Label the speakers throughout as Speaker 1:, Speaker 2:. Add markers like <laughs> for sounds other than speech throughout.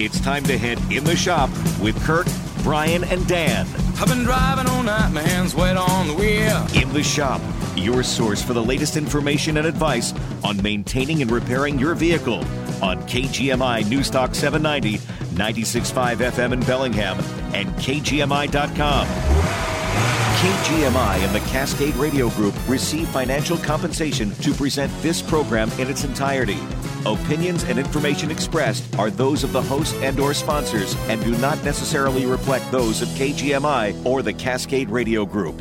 Speaker 1: It's time to head in the shop with Kirk, Brian, and Dan.
Speaker 2: I've been driving all night, my hands wet on the wheel.
Speaker 1: In the shop, your source for the latest information and advice on maintaining and repairing your vehicle on KGMI Newstalk 790, 96.5 FM in Bellingham, and KGMI.com. KGMI and the Cascade Radio Group receive financial compensation to present this program in its entirety. Opinions and information expressed are those of the host and or sponsors and do not necessarily reflect those of KGMI or the Cascade Radio Group.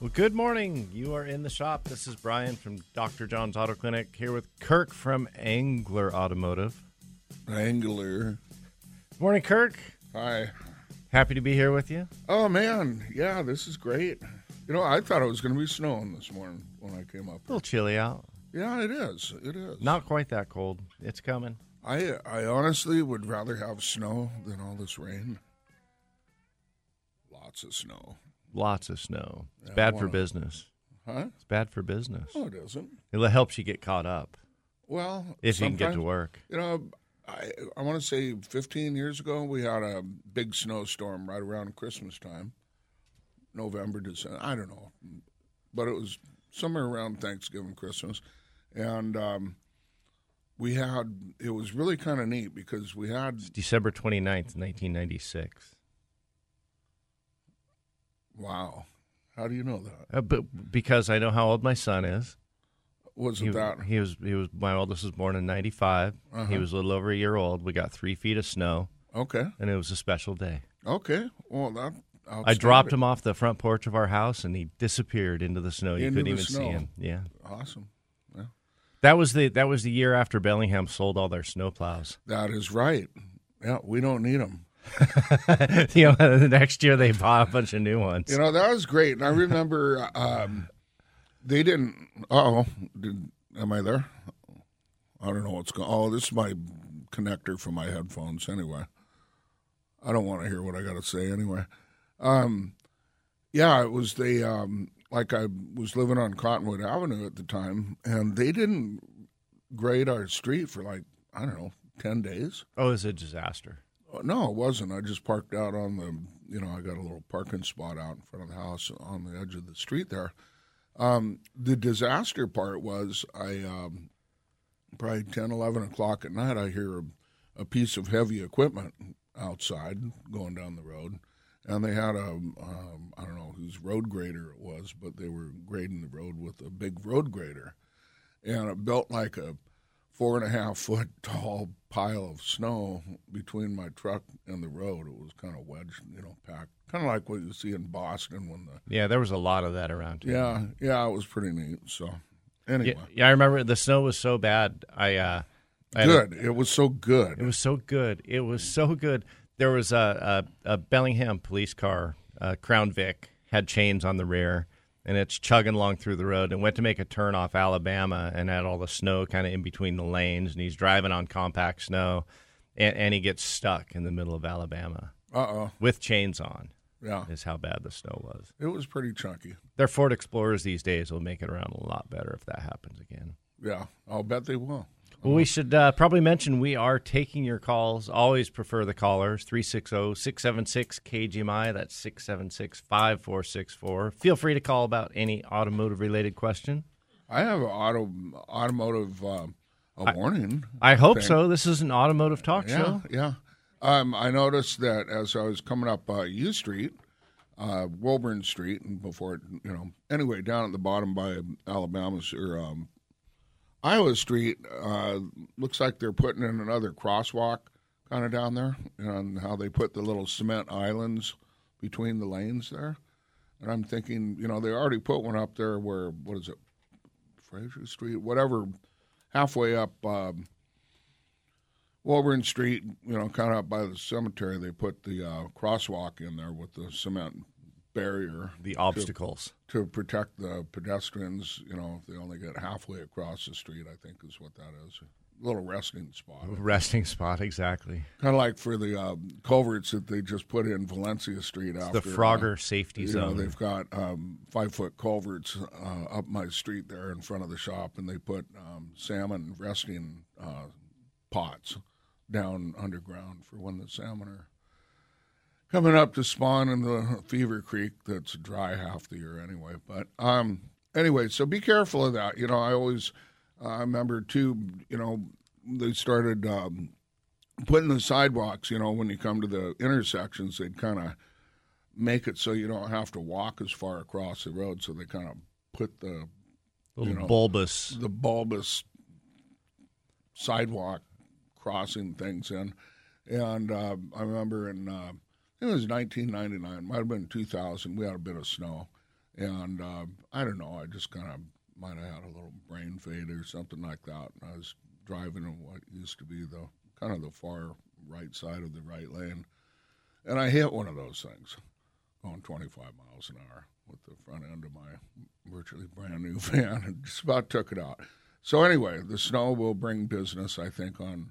Speaker 3: Well, good morning. You are in the shop. This is Brian from Dr. John's Auto Clinic here with Kirk from Angler Automotive.
Speaker 4: Angler.
Speaker 3: Morning, Kirk.
Speaker 4: Hi.
Speaker 3: Happy to be here with you.
Speaker 4: Oh man, yeah, this is great. You know, I thought it was going to be snowing this morning when I came up.
Speaker 3: A little chilly out.
Speaker 4: Yeah, it is. It is.
Speaker 3: Not quite that cold. It's coming.
Speaker 4: I I honestly would rather have snow than all this rain. Lots of snow.
Speaker 3: Lots of snow. It's
Speaker 4: Yeah,
Speaker 3: bad for business.
Speaker 4: Huh?
Speaker 3: It's bad for business.
Speaker 4: No, it isn't.
Speaker 3: It helps you get caught up
Speaker 4: Well,
Speaker 3: if you can get to work.
Speaker 4: You know, I I want to say 15 years ago we had a big snowstorm right around Christmas time, November, December. I don't know, but it was somewhere around Thanksgiving, Christmas, and um, we had. It was really kind of neat because we had.
Speaker 3: December 29th, 1996.
Speaker 4: Wow, how do you know that?
Speaker 3: Uh, but because I know how old my son is.
Speaker 4: Was
Speaker 3: He,
Speaker 4: that?
Speaker 3: he was he was my oldest was born in 95.
Speaker 4: Uh-huh.
Speaker 3: He was a little over a year old. We got 3 feet of snow
Speaker 4: Okay,
Speaker 3: and it was a special day.
Speaker 4: okay. Well, that.
Speaker 3: I dropped him off the front porch of our house, and he disappeared into the snow. You couldn't even see him. Yeah,
Speaker 4: Awesome.
Speaker 3: that was the that was the year after Bellingham sold all their snowplows.
Speaker 4: That is right. Yeah, we don't need them. <laughs>
Speaker 3: you know, the next year they bought a bunch of new ones.
Speaker 4: You know that was great, and I remember um, they didn't. Oh, did am I there? I don't know what's going. Oh, this is my connector for my headphones. Anyway, I don't want to hear what I got to say. Anyway, um, yeah, it was the um, like I was living on Cottonwood Avenue at the time, and they didn't grade our street for like I don't know ten days.
Speaker 3: oh, it was a disaster.
Speaker 4: No, it wasn't. I just parked out on the, you know, I got a little parking spot out in front of the house on the edge of the street there. Um, the disaster part was I, um, probably 10, 11 o'clock at night, I hear a, a piece of heavy equipment outside going down the road. And they had a, um, I don't know whose road grader it was, but they were grading the road with a big road grader. And it built like a four and a half foot <laughs> tall pile of snow between my truck and the road. It was kind of wedged, you know, packed, kind of like what you see in Boston when the
Speaker 3: Yeah, there was a lot of that around. Here.
Speaker 4: yeah, yeah, it was pretty neat. So anyway,
Speaker 3: yeah, yeah. I remember the snow was so bad. I uh, I had a-
Speaker 4: good. it was so good.
Speaker 3: It was so good. It was so good. There was a a, a Bellingham police car, uh, Crown Vic, had chains on the rear, and it's chugging along through the road and went to make a turn off Alabama and had all the snow kind of in between the lanes, and he's driving on compact snow, and, and he gets stuck in the middle of Alabama
Speaker 4: Uh oh,
Speaker 3: with chains on.
Speaker 4: yeah,
Speaker 3: Is how bad the snow was.
Speaker 4: it was pretty chunky.
Speaker 3: Their Ford Explorers these days will make it around a lot better if that happens again.
Speaker 4: Yeah, I'll bet they will.
Speaker 3: Well, we should uh, probably mention we are taking your calls. Always prefer the callers 360 676 KGMI. That's 676 5464. Feel free to call about any automotive related question.
Speaker 4: I have an auto automotive uh, a warning.
Speaker 3: I hope
Speaker 4: Thank-
Speaker 3: so. This is an automotive talk
Speaker 4: Yeah,
Speaker 3: show.
Speaker 4: yeah. Um, I noticed that as I was coming up uh, U Street, uh, Woburn Street, and before it, you know, anyway, down at the bottom by Alabama's or um, Iowa Street, uh, looks like they're putting in another crosswalk kind of down there, and how they put the little cement islands between the lanes there. And I'm thinking, you know, they already put one up there where what is it, Fraser Street, whatever, halfway up. Um, Woburn Street, you know, kind of up by the cemetery, they put the uh, crosswalk in there with the cement barrier
Speaker 3: The obstacles.
Speaker 4: to protect the pedestrians. You know, if they only get halfway across the street, I think is what that is. A little resting spot.
Speaker 3: Resting spot, exactly.
Speaker 4: Kind of like for the uh, culverts that they just put in Valencia Street after
Speaker 3: the Frogger uh, safety
Speaker 4: you
Speaker 3: zone.
Speaker 4: Know, they've got um, five foot culverts uh, up my street there in front of the shop, and they put um, salmon resting uh, pots down underground for when the salmon are coming up to spawn in the Fever Creek that's dry half the year anyway. But um, anyway, so be careful of that. You know, I always uh, I remember too. You know, they started um, putting the sidewalks. You know, when you come to the intersections, they'd kind of make it so you don't have to walk as far across the road. So they kind of put the
Speaker 3: little
Speaker 4: you know,
Speaker 3: bulbous,
Speaker 4: the bulbous sidewalk crossing things in. And uh, I remember in uh, it was 1999, might have been 2000. We had a bit of snow, and uh, I don't know. I just kind of might have had a little brain fade or something like that. And I was driving in what used to be the kind of the far right side of the right lane, and I hit one of those things, going 25 miles an hour with the front end of my virtually brand new <laughs> van, and just about took it out. So anyway, the snow will bring business, I think, on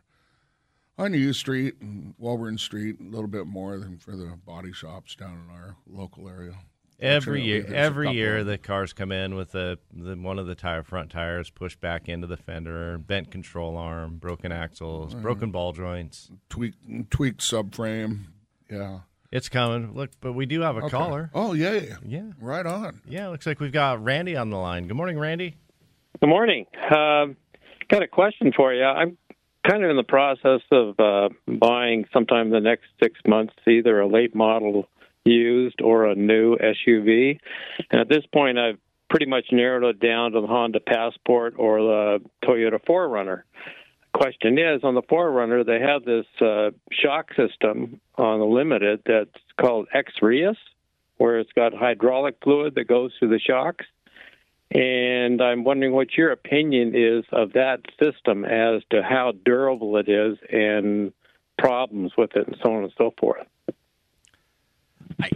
Speaker 4: on U Street and Woburn Street, a little bit more than for the body shops down in our local area.
Speaker 3: Every year, every year, the cars come in with the, the one of the tire front tires pushed back into the fender, bent control arm, broken axles, mm. broken ball joints,
Speaker 4: tweak tweaked subframe. Yeah,
Speaker 3: it's coming. Look, but we do have a okay. caller.
Speaker 4: Oh yeah,
Speaker 3: yeah,
Speaker 4: right on.
Speaker 3: Yeah, looks like we've got Randy on the line. Good morning, Randy.
Speaker 5: Good morning. Uh, got a question for you. I'm kind of in the process of uh, buying sometime the next six months either a late model used or a new SUV. And at this point, I've pretty much narrowed it down to the Honda Passport or the Toyota 4Runner. Question is, on the 4Runner, they have this uh, shock system on the Limited that's called X-REAS, where it's got hydraulic fluid that goes through the shocks. And I'm wondering what your opinion is of that system as to how durable it is and problems with it and so on and so forth.
Speaker 3: I,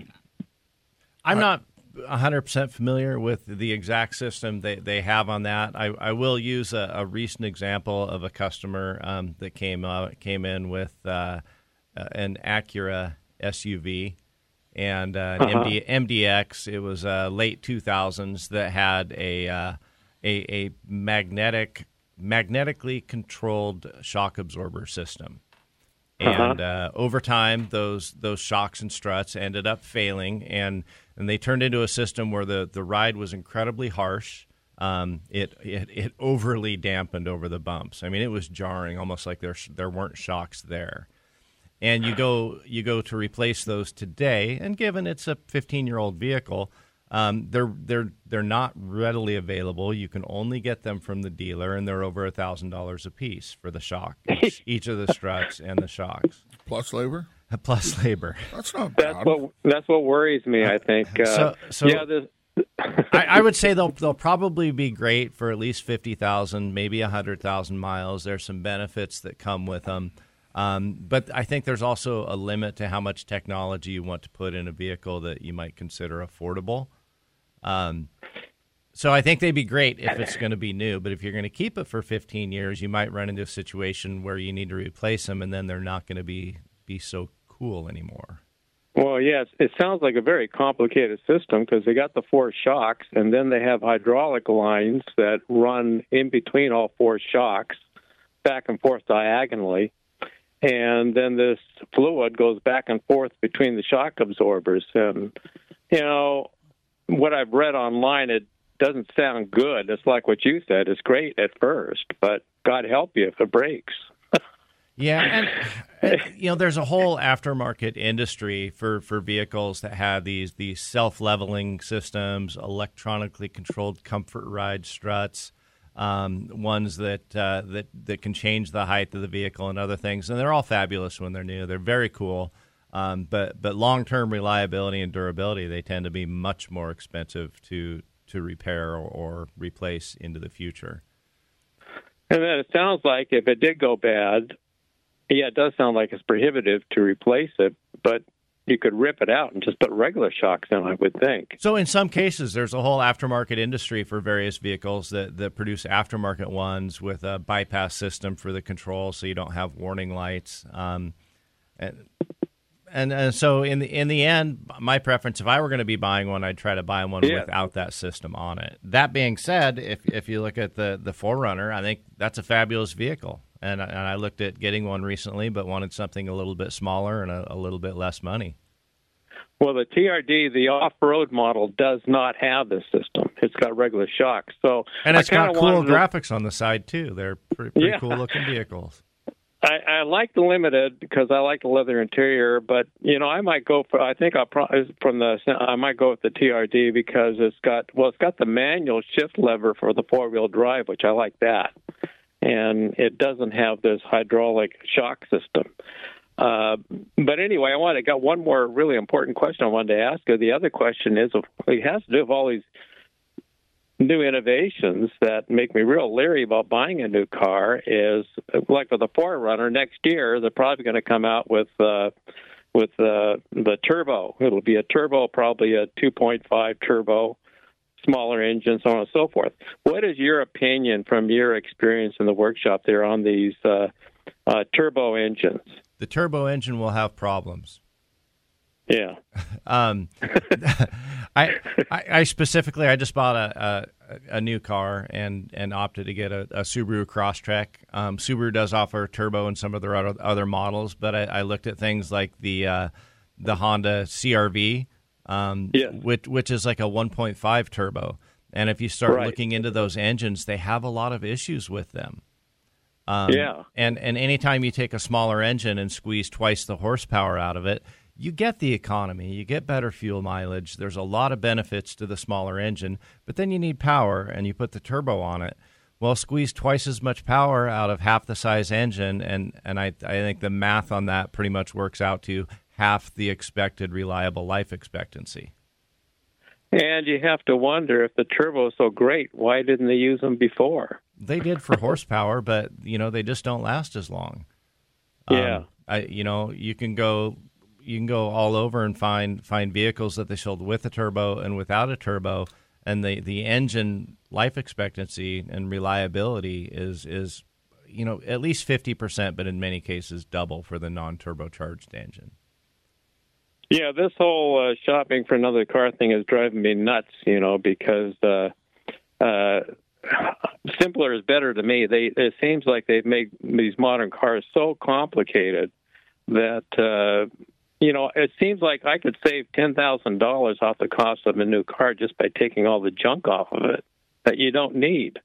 Speaker 3: I'm not 100% familiar with the exact system they, they have on that. I, I will use a, a recent example of a customer um, that came uh, came in with uh, an Acura SUV and uh, uh-huh. MD, MDX. It was uh, late 2000s that had a, uh, a, a magnetic magnetically controlled shock absorber system. Uh-huh. And uh, over time, those those shocks and struts ended up failing, and, and they turned into a system where the, the ride was incredibly harsh. Um, it, it it overly dampened over the bumps. I mean, it was jarring, almost like there there weren't shocks there and you go you go to replace those today, and given it's a 15 year old vehicle, um, they're they're they're not readily available. You can only get them from the dealer, and they're over a thousand dollars a piece for the shock, each, <laughs> each, of the struts and the shocks,
Speaker 4: plus labor. <laughs>
Speaker 3: Plus labor.
Speaker 4: That's not bad.
Speaker 5: That's what that's what worries me. I think. Uh, so, so yeah, this,
Speaker 3: I, I, would say they'll they'll probably be great for at least fifty thousand, maybe hundred thousand miles. There's some benefits that come with them. Um, but I think there's also a limit to how much technology you want to put in a vehicle that you might consider affordable. Um, so I think they'd be great if it's going to be new. But if you're going to keep it for 15 years, you might run into a situation where you need to replace them, and then they're not going to be be so cool anymore.
Speaker 5: Well, yes, it sounds like a very complicated system because they got the four shocks, and then they have hydraulic lines that run in between all four shocks, back and forth diagonally and then this fluid goes back and forth between the shock absorbers. And you know what I've read online, it doesn't sound good. It's like what you said. It's great at first, but God help you if it breaks.
Speaker 3: yeah, <laughs> and, and, you know, there's a whole aftermarket industry for, for vehicles that have these these self leveling systems, electronically controlled comfort ride struts um, ones that uh, that that can change the height of the vehicle and other things, and they're all fabulous when they're new. They're very cool, um, but but long term reliability and durability they tend to be much more expensive to to repair or, or replace into the future.
Speaker 5: And then it sounds like if it did go bad, yeah, it does sound like it's prohibitive to replace it. But you could rip it out and just put regular shocks in. I would think.
Speaker 3: So in some cases, there's a whole aftermarket industry for various vehicles that, that produce aftermarket ones with a bypass system for the control, so you don't have warning lights. Um, and, and and so in the in the end, my preference, if I were going to be buying one, I'd try to buy one
Speaker 5: Yeah.
Speaker 3: without that system on it. That being said, if if you look at the the 4Runner, I think that's a fabulous vehicle. And I, and I looked at getting one recently, but wanted something a little bit smaller and a, a little bit less money.
Speaker 5: Well, the TRD, the off-road model, does not have this system. It's got regular shocks. So
Speaker 3: And it's got cool
Speaker 5: wanted to-
Speaker 3: graphics on the side too. They're pretty, pretty
Speaker 5: Yeah.
Speaker 3: cool looking vehicles. <laughs>
Speaker 5: I, I like the limited because I like the leather interior, but you know I might go for. I think I'll pro- from the. I might go with the TRD because it's got well, it's got the manual shift lever for the four wheel drive, which I like that, and it doesn't have this hydraulic shock system. Uh, but anyway, I want to got one more really important question I wanted to ask you. The other question is, it has to do with all these new innovations that make me real leery about buying a new car is like with the 4Runner next year they're probably going to come out with uh with uh, the turbo it'll be a turbo probably a 2.5 turbo smaller engines, so on and so forth what is your opinion from your experience in the workshop there on these uh, uh, turbo engines
Speaker 3: The turbo engine will have problems.
Speaker 5: yeah <laughs>
Speaker 3: Um, <laughs> I, I I specifically I just bought a, a, a new car and, and opted to get a, a Subaru Crosstrek. Um, Subaru does offer turbo in some of their other, other models, but I, I looked at things like the uh, the Honda CRV, um, which which is like a 1.5 turbo. And if you start
Speaker 5: Right.
Speaker 3: looking into those engines, they have a lot of issues with them. Um,
Speaker 5: Yeah.
Speaker 3: And and anytime you take a smaller engine and squeeze twice the horsepower out of it, you get the economy, you get better fuel mileage. There's a lot of benefits to the smaller engine, but then you need power and you put the turbo on it. Well, squeeze twice as much power out of half the size engine, and, and I, I think the math on that pretty much works out to half the expected reliable life expectancy.
Speaker 5: and you have to wonder if the turbo is so great why didn't they use them before
Speaker 3: They did for horsepower, <laughs> but you know they just don't last as long.
Speaker 5: yeah
Speaker 3: Um, I you know you can go you can go all over and find find vehicles that they sold with a turbo and without a turbo, and the the engine life expectancy and reliability is is you know at least fifty percent, but in many cases double for the non turbocharged engine.
Speaker 5: Yeah, this whole uh, shopping for another car thing is driving me nuts. You know, because uh, uh, simpler is better to me. They it seems like they've made these modern cars so complicated that uh, you know it seems like I could save ten thousand dollars off the cost of a new car just by taking all the junk off of it that you don't need.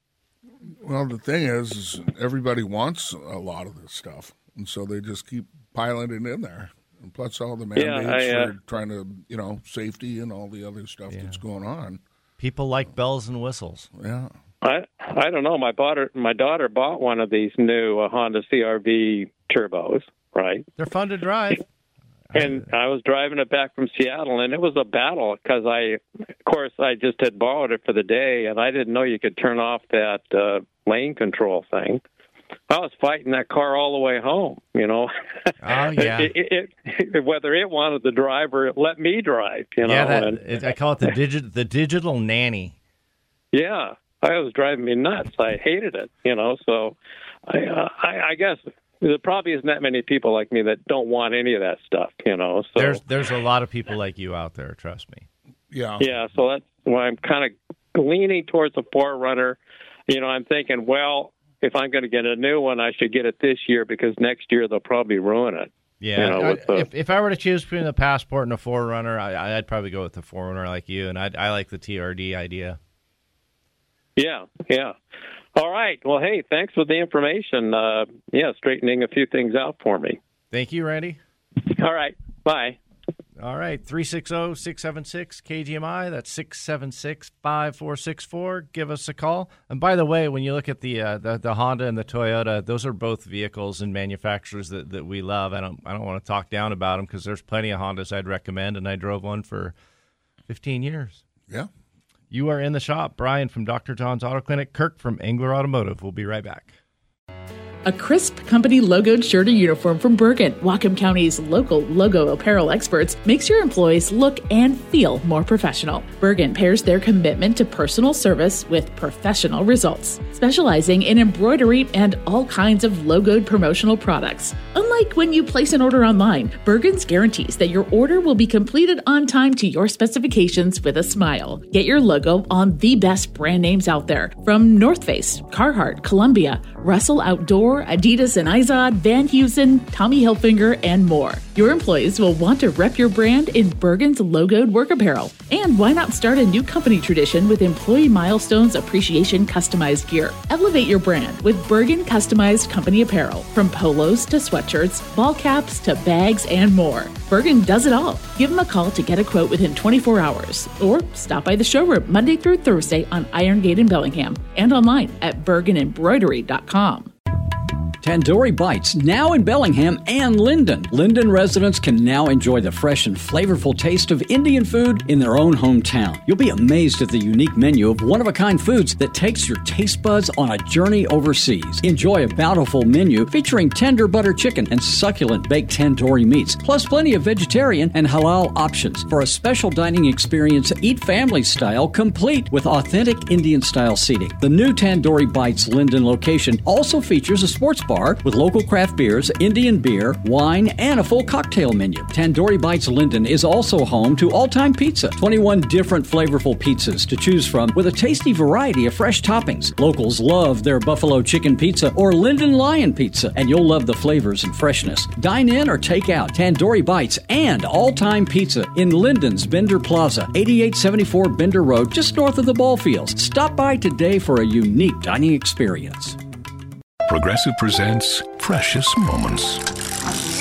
Speaker 4: Well, the thing is, is everybody wants a lot of this stuff, and so they just keep piling it in there. And plus, all the
Speaker 5: Yeah,
Speaker 4: mandates
Speaker 5: I, uh,
Speaker 4: for trying to, you know, safety and all the other stuff that's going on.
Speaker 3: People like bells and whistles.
Speaker 4: Yeah.
Speaker 5: I I don't know. My daughter my daughter bought one of these new uh, Honda CRV turbos, right?
Speaker 3: They're fun to drive. <laughs>
Speaker 5: And I was driving it back from Seattle, and it was a battle because I, of course, I just had borrowed it for the day, and I didn't know you could turn off that uh, lane control thing. I was fighting that car all the way home, you know.
Speaker 3: Oh, <laughs> yeah.
Speaker 5: it, it, it, whether it wanted to drive or it let me drive, you know.
Speaker 3: yeah, that,
Speaker 5: and,
Speaker 3: it, I call it the digit the digital nanny.
Speaker 5: yeah, I was driving me nuts. I hated it, you know. So, I, uh, I, I guess there probably isn't that many people like me that don't want any of that stuff, you know. So
Speaker 3: There's there's a lot of people like you out there. Trust me.
Speaker 4: Yeah.
Speaker 5: Yeah, so that's why I'm kind of leaning towards the 4Runner. You know, I'm thinking, well, if I'm going to get a new one, I should get it this year because next year they'll probably ruin it.
Speaker 3: Yeah,
Speaker 5: You know,
Speaker 3: I-
Speaker 5: the-
Speaker 3: if if I were to choose between the passport and a 4Runner, I, I'd probably go with the 4Runner like you, and I I like the TRD idea.
Speaker 5: Yeah, yeah. All right. Well, hey, thanks for the information. Uh, yeah, straightening a few things out for me.
Speaker 3: Thank you, Randy.
Speaker 5: All right. Bye.
Speaker 3: All right, oh, 360-676 KGMI. That's 676-5464. Give us a call. And by the way, when you look at the uh, the, the Honda and the Toyota, those are both vehicles and manufacturers that, that we love. I don't I don't want to talk down about them because there's plenty of Hondas I'd recommend, and I drove one for 15 years.
Speaker 4: Yeah.
Speaker 3: You are in the shop. Brian from Dr. John's Auto Clinic. Kirk from Angler Automotive. We'll be right back.
Speaker 6: A crisp company logoed shirt or uniform from Bergen, Whatcom County's local logo apparel experts, makes your employees look and feel more professional. Bergen pairs their commitment to personal service with professional results, specializing in embroidery and all kinds of logoed promotional products. Unlike when you place an order online, Bergen's guarantees that your order will be completed on time to your specifications with a smile. Get your logo on the best brand names out there from North Face, Carhartt, Columbia, Russell Outdoor, Adidas and Izod, Van Heusen, Tommy Hilfiger, and more. Your employees will want to rep your brand in Bergen's logoed work apparel. And why not start a new company tradition with Employee Milestones Appreciation Customized Gear? Elevate your brand with Bergen Customized Company Apparel, from polos to sweatshirts, ball caps to bags, and more. Bergen does it all. Give them a call to get a quote within 24 hours, or stop by the showroom Monday through Thursday on Iron Gate in Bellingham and online at bergenembroidery.com.
Speaker 7: Tandoori Bites, now in Bellingham and Lynden. Lynden residents can now enjoy the fresh and flavorful taste of Indian food in their own hometown. You'll be amazed at the unique menu of one of a kind foods that takes your taste buds on a journey overseas. Enjoy a bountiful menu featuring tender butter chicken and succulent baked tandoori meats, plus plenty of vegetarian and halal options. For a special dining experience, eat family style, complete with authentic Indian style seating. The new Tandoori Bites Lynden location also features a sports bar with local craft beers, Indian beer, wine, and a full cocktail menu. Tandoori Bites Lynden is also home to All Time Pizza, 21 different flavorful pizzas to choose from with a tasty variety of fresh toppings. Locals love their buffalo chicken pizza or Lynden Lion pizza, and you'll love the flavors and freshness. Dine in or take out Tandoori Bites and All Time Pizza in Lynden's Bender Plaza, 8874 Bender Road, just north of the ball fields. Stop by today for a unique dining experience.
Speaker 8: Progressive presents Precious Moments.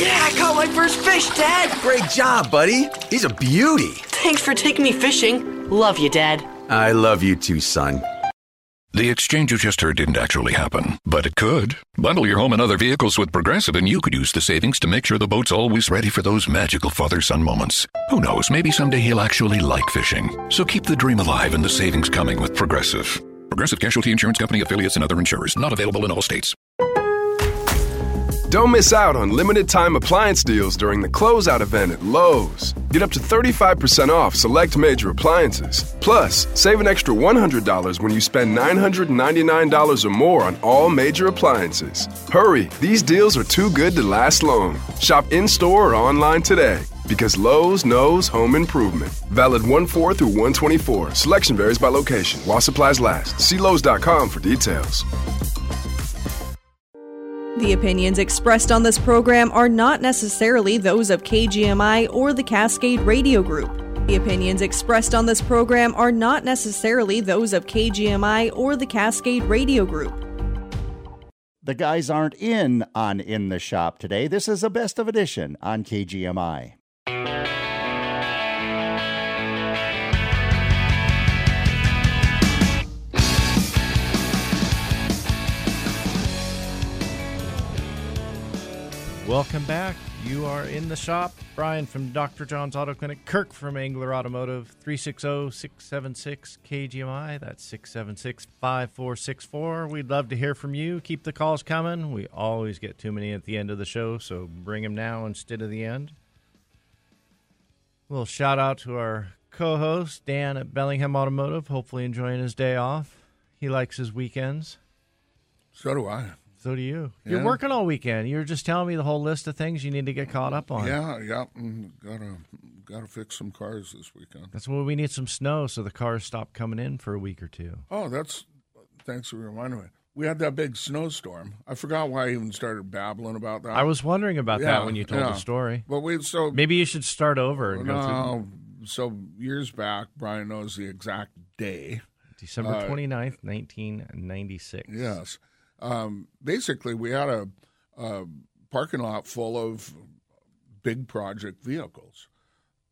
Speaker 9: Yeah, I caught my first fish, Dad!
Speaker 10: Great job, buddy. He's a beauty.
Speaker 9: Thanks for taking me fishing. Love you, Dad.
Speaker 10: I love you too, son.
Speaker 8: The exchange you just heard didn't actually happen, but it could. Bundle your home and other vehicles with Progressive, and you could use the savings to make sure the boat's always ready for those magical father son moments. Who knows, maybe someday he'll actually like fishing. So keep the dream alive and the savings coming with Progressive. Progressive Casualty Insurance Company affiliates and other insurers, not available in all states.
Speaker 11: Don't miss out on limited time appliance deals during the closeout event at Lowe's. Get up to 35% off select major appliances. Plus, save an extra $100 when you spend $999 or more on all major appliances. Hurry, these deals are too good to last long. Shop in store or online today. Because Lowe's knows home improvement. Valid 1 4 through 124. Selection varies by location. While supplies last. See Lowe's.com for details.
Speaker 12: The opinions expressed on this program are not necessarily those of KGMI or the Cascade Radio Group. The opinions expressed on this program are not necessarily those of KGMI or the Cascade Radio Group.
Speaker 13: The guys aren't in on In the Shop today. This is a best of edition on KGMI.
Speaker 3: Welcome back. You are in the shop. Brian from Dr. John's Auto Clinic, Kirk from Angler Automotive, 360 676 KGMI. That's 676 5464. We'd love to hear from you. Keep the calls coming. We always get too many at the end of the show, so bring them now instead of the end. Little shout out to our co host, Dan at Bellingham Automotive. Hopefully, enjoying his day off. He likes his weekends.
Speaker 4: So do I.
Speaker 3: So do you.
Speaker 4: Yeah.
Speaker 3: You're working all weekend. You're just telling me the whole list of things you need to get caught up on.
Speaker 4: Yeah, yeah. mm, Gotta gotta fix some cars this weekend.
Speaker 3: That's why we need some snow so the cars stop coming in for a week or two.
Speaker 4: Oh, that's thanks for reminding me. We had that big snowstorm. I forgot why I even started babbling about that.
Speaker 3: I was wondering about
Speaker 4: Yeah,
Speaker 3: that when you told
Speaker 4: yeah.
Speaker 3: the story.
Speaker 4: But we so
Speaker 3: Maybe you should start over and go through
Speaker 4: no. So years back, Brian knows the exact day.
Speaker 3: December
Speaker 4: Uh,
Speaker 3: 29th, 1996.
Speaker 4: Yes. Um, basically, we had a, a parking lot full of big project vehicles,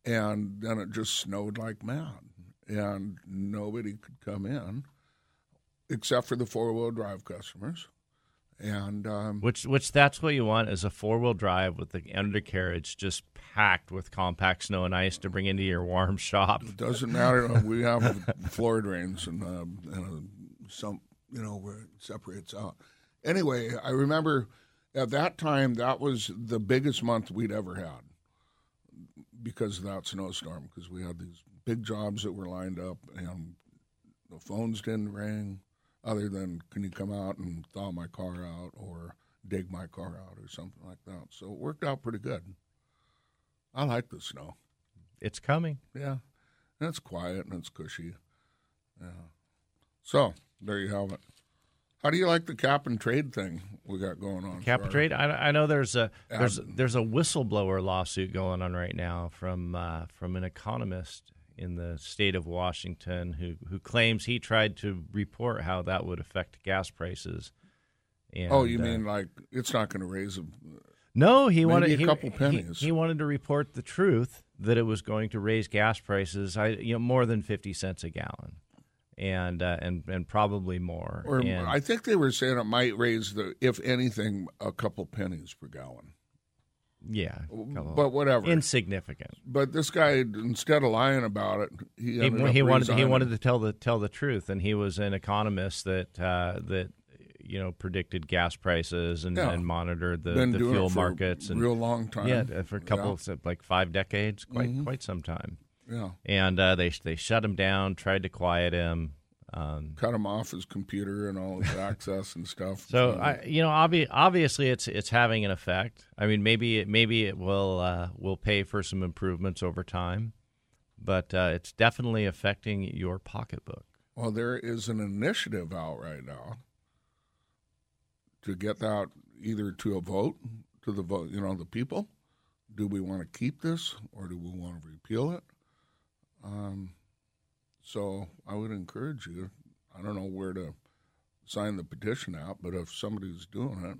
Speaker 4: and then it just snowed like mad, and nobody could come in except for the four wheel drive customers. And um,
Speaker 3: Which, which that's what you want is a four wheel drive with the undercarriage just packed with compact snow and ice to bring into your warm <laughs> shop.
Speaker 4: It doesn't matter. we have floor drains and, um, and uh, some, you know, where it separates out. anyway, I remember at that time that was the biggest month we'd ever had because of that snowstorm. Because we had these big jobs that were lined up, and the phones didn't ring. Other than, can you come out and thaw my car out or dig my car out or something like that. So it worked out pretty good. I like the snow.
Speaker 3: It's coming.
Speaker 4: Yeah. And it's quiet and it's cushy. Yeah. So there you have it. How do you like the cap and trade thing we got going on?
Speaker 3: Cap and trade. I, I know there's a there's there's a whistleblower lawsuit going on right now from uh, from an economist in the state of Washington who who claims he tried to report how that would affect gas prices. And,
Speaker 4: oh, you
Speaker 3: uh,
Speaker 4: mean like it's not going to raise them?
Speaker 3: No, he
Speaker 4: Maybe
Speaker 3: wanted
Speaker 4: a
Speaker 3: he-
Speaker 4: couple
Speaker 3: he-
Speaker 4: pennies.
Speaker 3: He, wanted to report the truth that it was going to raise gas prices. I you know more than fifty cents a gallon, and uh, and and probably more.
Speaker 4: Or
Speaker 3: and,
Speaker 4: I think they were saying it might raise the, if anything, a couple pennies per gallon.
Speaker 3: Yeah,
Speaker 4: But whatever.
Speaker 3: insignificant.
Speaker 4: But this guy, instead of lying about it, he
Speaker 3: He, he wanted he wanted to tell the tell the truth, and he was an economist that uh, that you know predicted gas prices and,
Speaker 4: Yeah.
Speaker 3: and monitored the, the fuel
Speaker 4: for a
Speaker 3: markets and
Speaker 4: real long time.
Speaker 3: Yeah, for a couple
Speaker 4: Yeah.
Speaker 3: of like five decades, quite
Speaker 4: Mhm.
Speaker 3: quite some time.
Speaker 4: Yeah.
Speaker 3: and uh, they they shut him down, tried to quiet him. Um,
Speaker 4: cut him off his computer and all his <laughs> access and stuff.
Speaker 3: So I, you know, obvi- obviously, it's it's having an effect. I mean, maybe it, maybe it will uh, will pay for some improvements over time, but uh, it's definitely affecting your pocketbook.
Speaker 4: Well, there is an initiative out right now to get that either to a vote to the vote, you know, the people. Do we want to keep this or do we want to repeal it? Um, so I would encourage you. I don't know where to sign the petition out, but if somebody's doing it,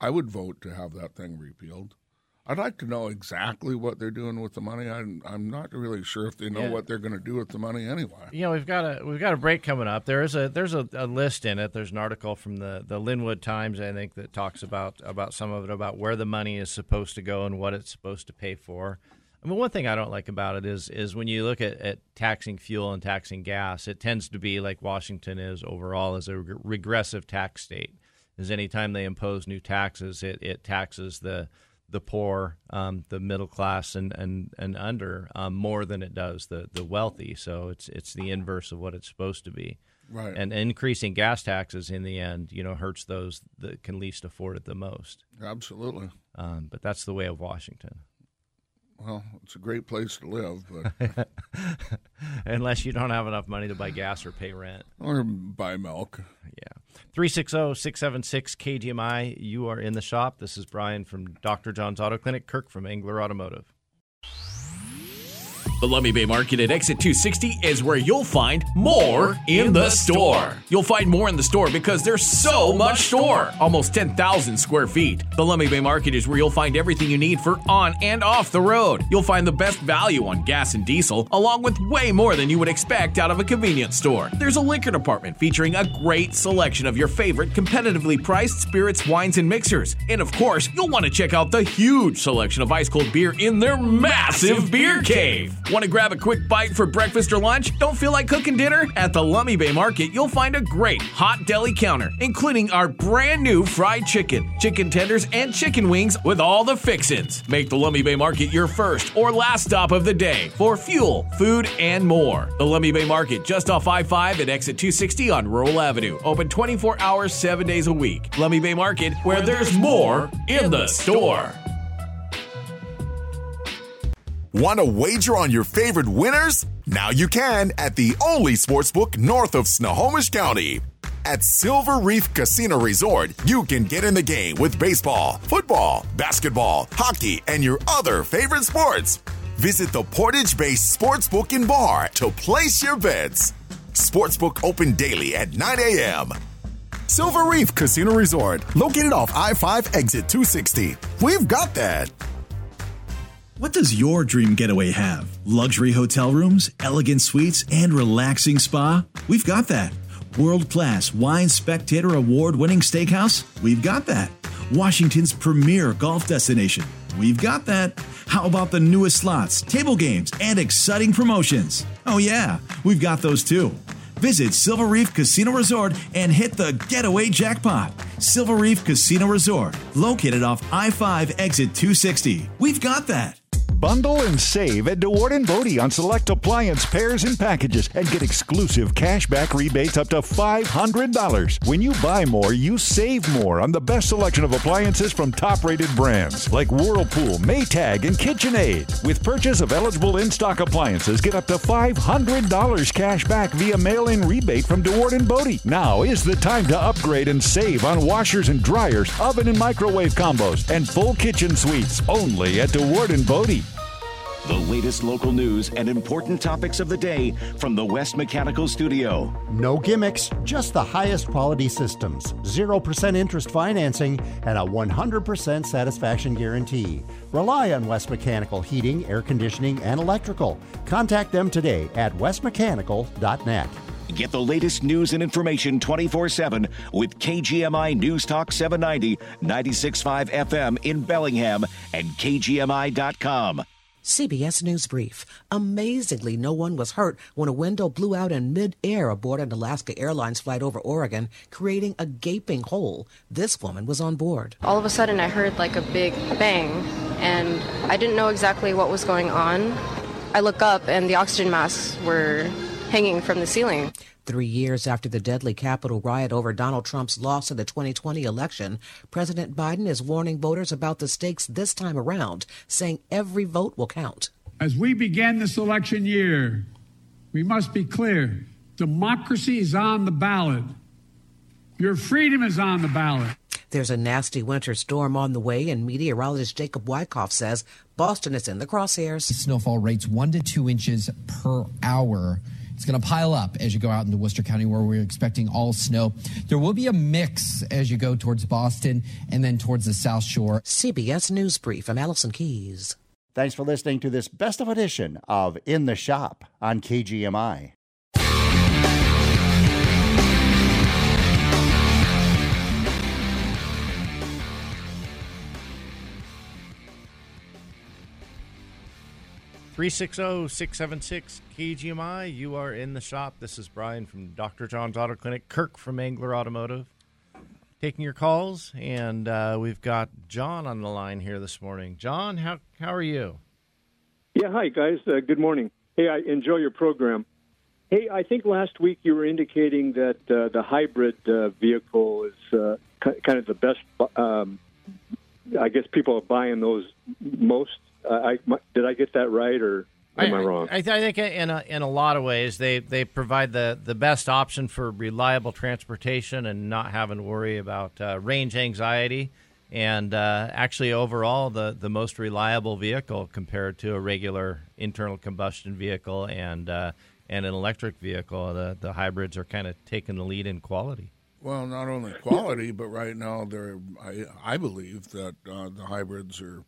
Speaker 4: I would vote to have that thing repealed. I'd like to know exactly what they're doing with the money. I'm, I'm not really sure if they know
Speaker 3: Yeah.
Speaker 4: what they're going to do with the money anyway.
Speaker 3: You know, we've got a we've got a break coming up. There is a there's a, a list in it. There's an article from the the Lynnwood Times, I think, that talks about about some of it about where the money is supposed to go and what it's supposed to pay for. I mean, one thing I don't like about it is is when you look at, at taxing fuel and taxing gas, it tends to be like Washington is overall as a reg- regressive tax state. Is anytime they impose new taxes, it, it taxes the the poor, um, the middle class, and and and under um, more than it does the the wealthy. So it's it's the inverse of what it's supposed to be.
Speaker 4: Right.
Speaker 3: And increasing gas taxes in the end, you know, hurts those that can least afford it the most.
Speaker 4: Absolutely.
Speaker 3: Um, but that's the way of Washington.
Speaker 4: Well, it's a great place to live, but <laughs>
Speaker 3: Unless you don't have enough money to buy gas or pay rent.
Speaker 4: or buy milk.
Speaker 3: Yeah. 360 676 KGMI. You are in the shop. This is Brian from Dr. John's Auto Clinic, Kirk from Angler Automotive.
Speaker 14: The Lummi Bay Market at Exit 260 is where you'll find more in the store. You'll find more in the store because there's so much store. Almost 10,000 square feet. The Lummi Bay Market is where you'll find everything you need for on and off the road. You'll find the best value on gas and diesel, along with way more than you would expect out of a convenience store. There's a liquor department featuring a great selection of your favorite competitively priced spirits, wines, and mixers. And of course, you'll want to check out the huge selection of ice cold beer in their massive beer cave. Want to grab a quick bite for breakfast or lunch? Don't feel like cooking dinner? At the Lummi Bay Market, you'll find a great hot deli counter, including our brand new fried chicken, chicken tenders, and chicken wings with all the fixins. Make the Lummi Bay Market your first or last stop of the day for fuel, food, and more. The Lummi Bay Market, just off I 5 at exit 260 on Rural Avenue. Open 24 hours, 7 days a week. Lummi Bay Market, where there's more in the store.
Speaker 15: Want to wager on your favorite winners? Now you can at the only sportsbook north of Snohomish County. At Silver Reef Casino Resort, you can get in the game with baseball, football, basketball, hockey, and your other favorite sports. Visit the Portage Bay Sportsbook and Bar to place your bets. Sportsbook open daily at 9 a.m. Silver Reef Casino Resort, located off I 5 exit 260. We've got that.
Speaker 16: What does your dream getaway have? Luxury hotel rooms, elegant suites, and relaxing spa? We've got that. World class wine spectator award winning steakhouse? We've got that. Washington's premier golf destination? We've got that. How about the newest slots, table games, and exciting promotions? Oh, yeah, we've got those too. Visit Silver Reef Casino Resort and hit the getaway jackpot. Silver Reef Casino Resort, located off I 5 exit 260. We've got that.
Speaker 17: Bundle and save at DeWaard and Bode on select appliance pairs and packages and get exclusive cashback rebates up to $500. When you buy more, you save more on the best selection of appliances from top rated brands like Whirlpool, Maytag, and KitchenAid. With purchase of eligible in stock appliances, get up to $500 cash back via mail in rebate from DeWaard and Bode. Now is the time to upgrade and save on washers and dryers, oven and microwave combos, and full kitchen suites only at DeWaard and Bode.
Speaker 1: The latest local news and important topics of the day from the West Mechanical Studio.
Speaker 13: No gimmicks, just the highest quality systems, 0% interest financing, and a 100% satisfaction guarantee. Rely on West Mechanical Heating, Air Conditioning, and Electrical. Contact them today at westmechanical.net.
Speaker 1: Get the latest news and information 24 7 with KGMI News Talk 790, 96.5 FM in Bellingham, and KGMI.com.
Speaker 18: CBS News Brief. Amazingly, no one was hurt when a window blew out in midair aboard an Alaska Airlines flight over Oregon, creating a gaping hole. This woman was on board.
Speaker 19: All of a sudden, I heard like a big bang, and I didn't know exactly what was going on. I look up, and the oxygen masks were hanging from the ceiling.
Speaker 18: Three years after the deadly Capitol riot over Donald Trump's loss in the 2020 election, President Biden is warning voters about the stakes this time around, saying every vote will count.
Speaker 20: As we begin this election year, we must be clear democracy is on the ballot. Your freedom is on the ballot.
Speaker 18: There's a nasty winter storm on the way, and meteorologist Jacob Wycoff says Boston is in the crosshairs.
Speaker 21: Snowfall rates one to two inches per hour. It's going to pile up as you go out into Worcester County, where we're expecting all snow. There will be a mix as you go towards Boston and then towards the South Shore.
Speaker 18: CBS News Brief. I'm Allison Keyes.
Speaker 13: Thanks for listening to this best of edition of In the Shop on KGMI.
Speaker 3: Three six zero six seven six KGMI. You are in the shop. This is Brian from Dr. John's Auto Clinic. Kirk from Angler Automotive. Taking your calls, and uh, we've got John on the line here this morning. John, how how are you?
Speaker 22: Yeah, hi guys. Uh, good morning. Hey, I enjoy your program. Hey, I think last week you were indicating that uh, the hybrid uh, vehicle is uh, kind of the best. Um, I guess people are buying those most. Uh, I, my, did I get that right, or am I, wrong?
Speaker 3: I, I think in a, in a lot of ways they, they provide the, the best option for reliable transportation and not having to worry about uh, range anxiety. And uh, actually, overall, the, the most reliable vehicle compared to a regular internal combustion vehicle and uh, and an electric vehicle. The the hybrids are kind of taking the lead in quality.
Speaker 4: Well, not only quality, but right now they're. I, I believe that uh, the hybrids are.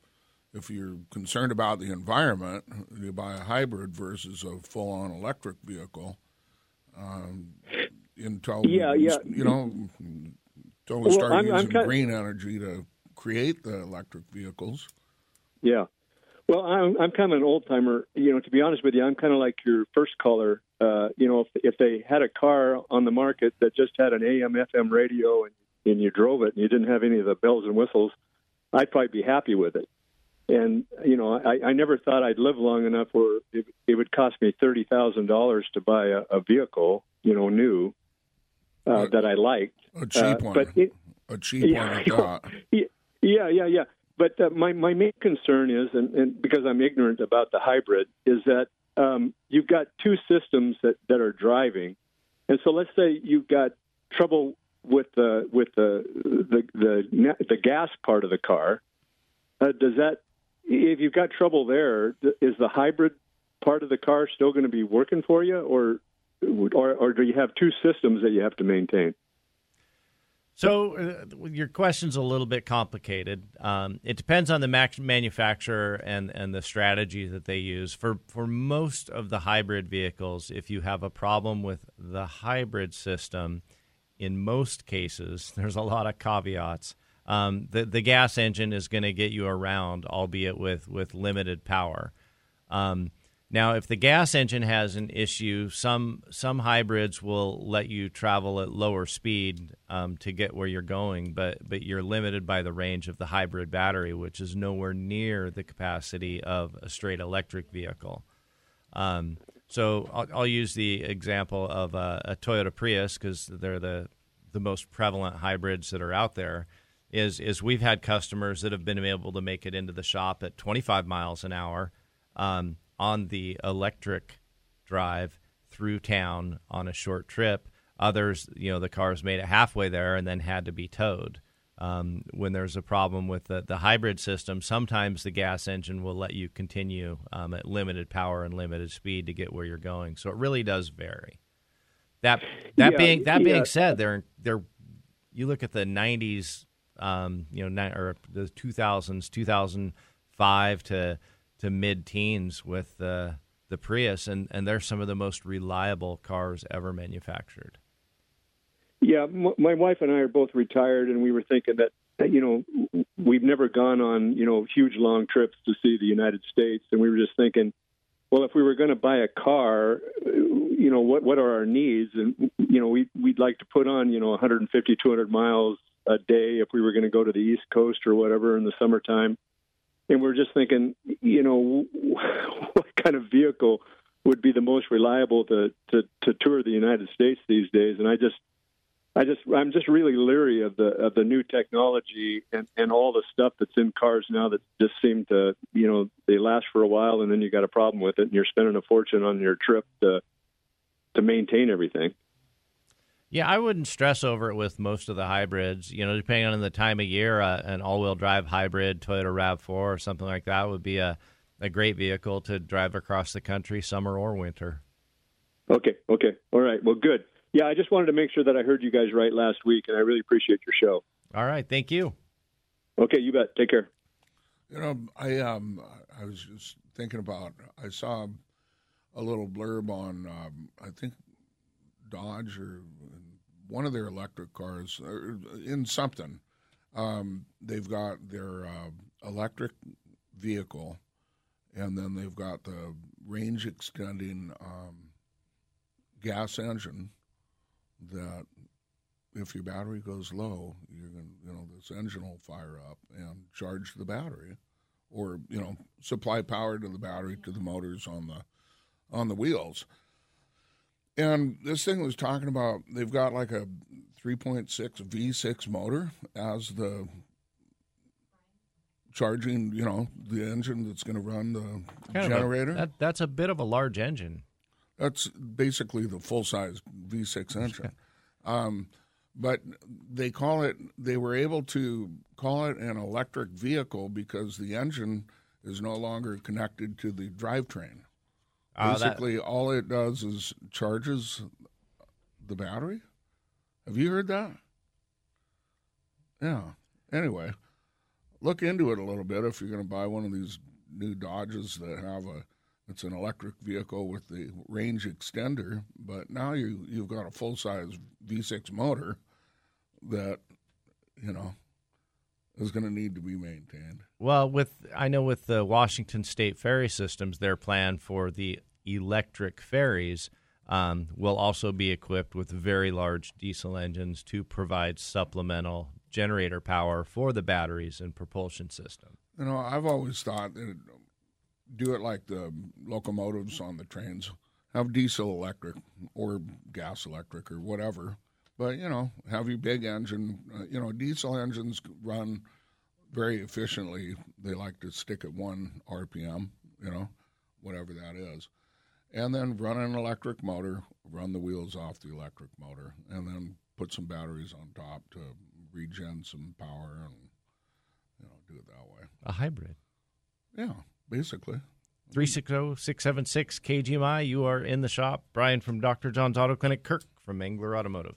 Speaker 4: If you're concerned about the environment, you buy a hybrid versus a full-on electric vehicle. Um, until
Speaker 22: Yeah, yeah.
Speaker 4: you know, until we
Speaker 22: Well,
Speaker 4: start
Speaker 22: I'm- I'm
Speaker 4: using
Speaker 22: kind-
Speaker 4: green energy to create the electric vehicles.
Speaker 22: Yeah. Well, I'm I'm kind of an old timer. You know, to be honest with you, I'm kind of like your first caller. Uh, you know, if if they had a car on the market that just had an AM FM radio and, and you drove it and you didn't have any of the bells and whistles, I'd probably be happy with it. And you know, I, I never thought I'd live long enough where it, it would cost me thirty thousand dollars to buy a, a vehicle, you know, new uh, that I liked.
Speaker 4: A cheap
Speaker 22: Uh,
Speaker 4: one.
Speaker 22: but it,
Speaker 4: A cheap one at <laughs> that.
Speaker 22: yeah, yeah, yeah, yeah. But uh, my my main concern is, and, and because I'm ignorant about the hybrid, is that um, you've got two systems that, that are driving, and so let's say you've got trouble with the with the the the, the gas part of the car. Uh, does that if you've got trouble there, is the hybrid part of the car still going to be working for you, or or or do you have two systems that you have to maintain?
Speaker 3: So uh, your question's a little bit complicated. Um, it depends on the manufacturer and, and the strategy that they use. For for most of the hybrid vehicles, if you have a problem with the hybrid system, in most cases, <laughs> there's a lot of caveats. Um, the the gas engine is going to get you around, albeit with with limited power. Um, Now, if the gas engine has an issue, some some hybrids will let you travel at lower speed um, to get where you're going, but but you're limited by the range of the hybrid battery, which is nowhere near the capacity of a straight electric vehicle. Um, so I'll, I'll, use the example of a, a Toyota Prius because they're the the most prevalent hybrids that are out there. Is is we've had customers that have been able to make it into the shop at 25 miles an hour. Um, on the electric drive through town on a short trip. Others, you know, the cars made it halfway there and then had to be towed. Um, when there's a problem with the, the hybrid system, sometimes the gas engine will let you continue um, at limited power and limited speed to get where you're going. So it really does vary. That that yeah, being that yeah. being said, they're they're you look at the 90s, um, you know, or the 2000s, 2005 to to mid teens with the the Prius, and, and they're some of the most reliable cars ever manufactured.
Speaker 22: Yeah, my wife and I are both retired, and we were thinking that you know we've never gone on you know huge long trips to see the United States, and we were just thinking, well, if we were going to buy a car, you know what what are our needs, and you know we we'd like to put on you know 150 200 miles a day if we were going to go to the East Coast or whatever in the summertime and we're just thinking, you know, <laughs> what kind of vehicle would be the most reliable to, to, to tour the United States these days? And I just, I just, I'm just really leery of the of the new technology and and all the stuff that's in cars now that just seem to, you know, they last for a while and then you got a problem with it and you're spending a fortune on your trip to to maintain everything.
Speaker 3: Yeah, I wouldn't stress over it with most of the hybrids. You know, depending on the time of year, uh, an all-wheel drive hybrid Toyota Rav4 or something like that would be a a great vehicle to drive across the country, summer or winter.
Speaker 22: Okay. Okay. All right. Well, good. Yeah, I just wanted to make sure that I heard you guys right last week, and I really appreciate your show.
Speaker 3: All right. Thank you.
Speaker 22: Okay. You bet. Take care.
Speaker 4: You know, I um, I was just thinking about. I saw a little blurb on. Um, I think Dodge or one of their electric cars in something. Um, they've got their uh, electric vehicle, and then they've got the range extending um, gas engine. That if your battery goes low, you're going you know this engine will fire up and charge the battery, or you know supply power to the battery to the motors on the on the wheels. And this thing was talking about they've got like a 3.6 V6 motor as the charging, you know, the engine that's going to run the kind generator.
Speaker 3: A, that, that's a bit of a large engine.
Speaker 4: That's basically the full size V6 engine. <laughs> Um, but they call it, they were able to call it an electric vehicle because the engine is no longer connected to the drivetrain. Uh, Basically, that... all it does is charges the battery. Have you heard that? Yeah. Anyway, look into it a little bit if you're going to buy one of these new Dodges that have a it's an electric vehicle with the range extender, but now you you've got a full size V6 motor that you know is going to need to be maintained.
Speaker 3: Well, with I know with the Washington State ferry systems, their plan for the electric ferries um, will also be equipped with very large diesel engines to provide supplemental generator power for the batteries and propulsion system.
Speaker 4: You know, I've always thought that do it like the locomotives on the trains, have diesel electric or gas electric or whatever but you know, have your big engine. Uh, you know, diesel engines run very efficiently. They like to stick at one RPM. You know, whatever that is, and then run an electric motor. Run the wheels off the electric motor, and then put some batteries on top to regen some power and you know do it that way.
Speaker 3: A hybrid.
Speaker 4: Yeah, basically.
Speaker 3: 360-676 KGMI. You are in the shop. Brian from Dr. John's Auto Clinic. Kirk from Engler Automotive.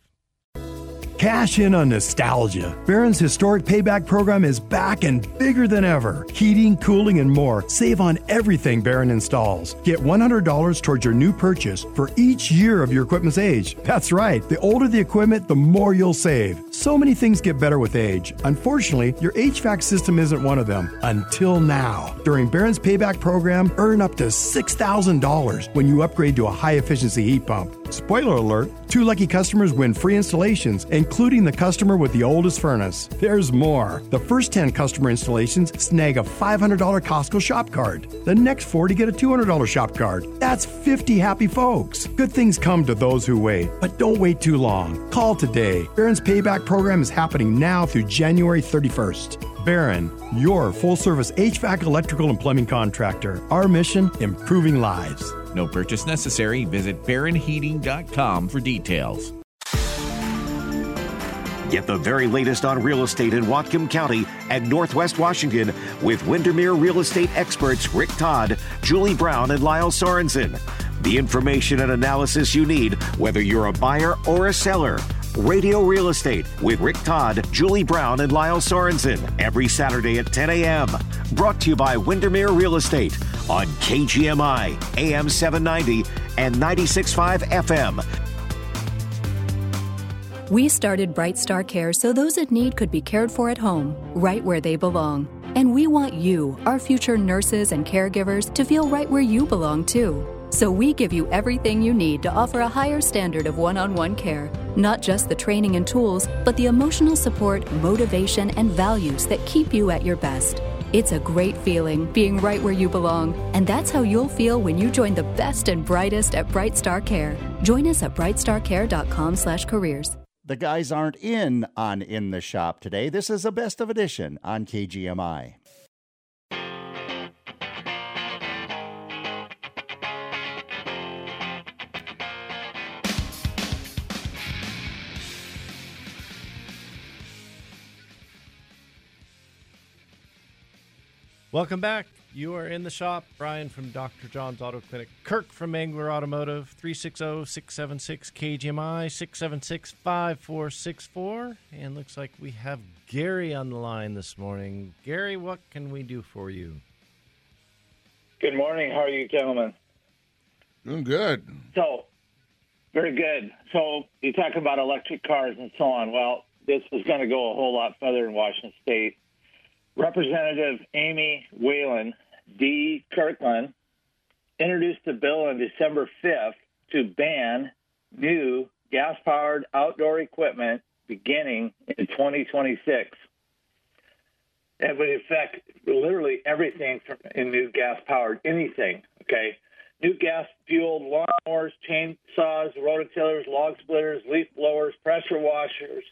Speaker 23: Cash in on nostalgia. Barron's historic payback program is back and bigger than ever. Heating, cooling, and more. Save on everything Barron installs. Get $100 towards your new purchase for each year of your equipment's age. That's right. The older the equipment, the more you'll save. So many things get better with age. Unfortunately, your HVAC system isn't one of them until now. During Barron's payback program, earn up to $6,000 when you upgrade to a high efficiency heat pump. Spoiler alert, two lucky customers win free installations, including the customer with the oldest furnace. There's more. The first 10 customer installations snag a $500 Costco shop card. The next four to get a $200 shop card. That's 50 happy folks. Good things come to those who wait, but don't wait too long. Call today. Barron's payback program is happening now through January 31st. Barron, your full service HVAC electrical and plumbing contractor. Our mission improving lives.
Speaker 24: No purchase necessary. Visit barronheating.com for details.
Speaker 1: Get the very latest on real estate in Whatcom County and Northwest Washington with Windermere real estate experts Rick Todd, Julie Brown, and Lyle Sorensen. The information and analysis you need, whether you're a buyer or a seller. Radio Real Estate with Rick Todd, Julie Brown, and Lyle Sorensen every Saturday at 10 a.m. Brought to you by Windermere Real Estate on KGMI, AM 790 and 96.5 FM.
Speaker 25: We started Bright Star Care so those in need could be cared for at home, right where they belong. And we want you, our future nurses and caregivers, to feel right where you belong too. So we give you everything you need to offer a higher standard of one on one care. Not just the training and tools, but the emotional support, motivation, and values that keep you at your best. It's a great feeling being right where you belong, and that's how you'll feel when you join the best and brightest at Bright Star Care. Join us at brightstarcare.com/careers.
Speaker 13: The guys aren't in on In the Shop today. This is a best of edition on KGMI.
Speaker 3: Welcome back. You are in the shop. Brian from Dr. John's Auto Clinic. Kirk from Angler Automotive. 360-676-KGMI. 676-5464. And looks like we have Gary on the line this morning. Gary, what can we do for you?
Speaker 26: Good morning. How are you, gentlemen?
Speaker 4: Doing good.
Speaker 26: So, very good. So, you talk about electric cars and so on. Well, this is going to go a whole lot further in Washington State. Representative Amy Walen D. Kirkland introduced a bill on December 5th to ban new gas powered outdoor equipment beginning in 2026. It would affect literally everything from, in new gas powered anything. Okay. New gas fueled lawnmowers, chainsaws, rototillers, log splitters, leaf blowers, pressure washers,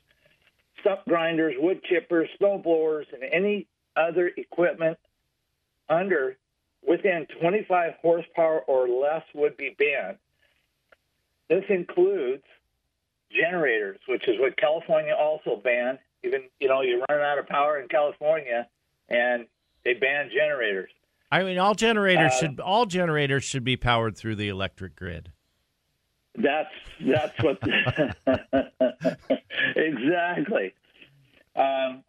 Speaker 26: stump grinders, wood chippers, snow blowers, and any other equipment under within 25 horsepower or less would be banned. This includes generators, which is what California also banned. Even you know you run out of power in California, and they ban generators.
Speaker 3: I mean, all generators
Speaker 26: Uh,
Speaker 3: should all generators should be powered through the electric grid.
Speaker 26: That's that's what <laughs> exactly. Um,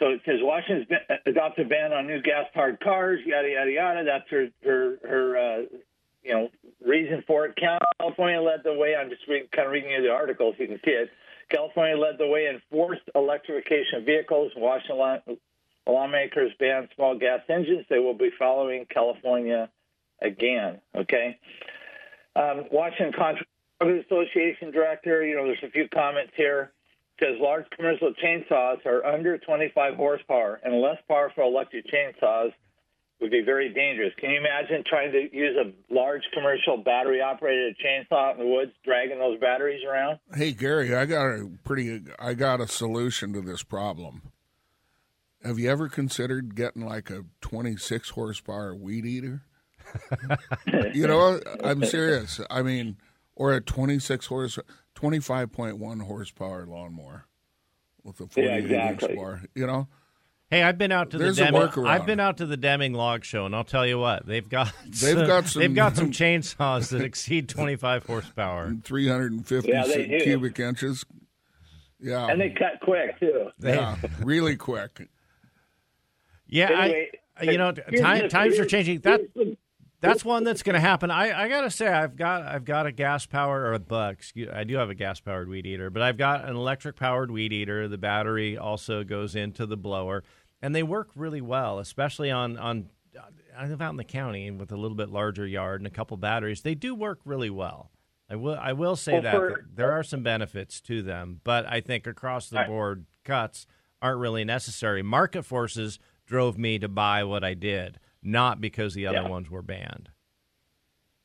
Speaker 26: so it says Washington's been, adopted a ban on new gas-powered cars. Yada yada yada. That's her her her uh, you know reason for it. California led the way. I'm just kind of reading you the article so you can see it. California led the way in forced electrification of vehicles. Washington law, lawmakers banned small gas engines. They will be following California again. Okay. Um, Washington Contractors Association director, you know, there's a few comments here. Says large commercial chainsaws are under 25 horsepower, and less powerful electric chainsaws would be very dangerous. Can you imagine trying to use a large commercial battery operated chainsaw in the woods, dragging those batteries around?
Speaker 4: Hey Gary, I got a pretty I got a solution to this problem. Have you ever considered getting like a 26 horsepower weed eater? <laughs> you know, I'm serious. I mean, or a 26 horse 25.1 horsepower lawnmower with a 48
Speaker 26: Yeah, exactly.
Speaker 4: inch bar, you know?
Speaker 3: Hey, I've been out to
Speaker 4: There's
Speaker 3: the
Speaker 4: a
Speaker 3: Deming.
Speaker 4: workaround.
Speaker 3: I've been out to the Deming Log Show, and I'll tell you what they've got.
Speaker 4: They've <laughs> got some-
Speaker 3: they've got some <laughs> chainsaws that exceed 25 horsepower. <laughs>
Speaker 4: 350
Speaker 26: Yeah,
Speaker 4: cubic inches. Yeah.
Speaker 26: And they cut quick too.
Speaker 4: yeah, really quick.
Speaker 3: Yeah,
Speaker 26: Anyway,
Speaker 3: I, you know, time,
Speaker 26: the-
Speaker 3: times are changing. That that's one that's going to happen. I, I got to say, I've got I've got a gas powered or a excuse, I do have a gas powered weed eater, but I've got an electric powered weed eater. The battery also goes into the blower, and they work really well, especially on on. I live out in the county with a little bit larger yard and a couple batteries. They do work really well. I will I will say
Speaker 26: Well,
Speaker 3: that,
Speaker 26: for-
Speaker 3: that there are some benefits to them, but I think across the
Speaker 26: Right.
Speaker 3: board cuts aren't really necessary. Market forces drove me to buy what I did, not because the other
Speaker 26: Yeah.
Speaker 3: ones were banned.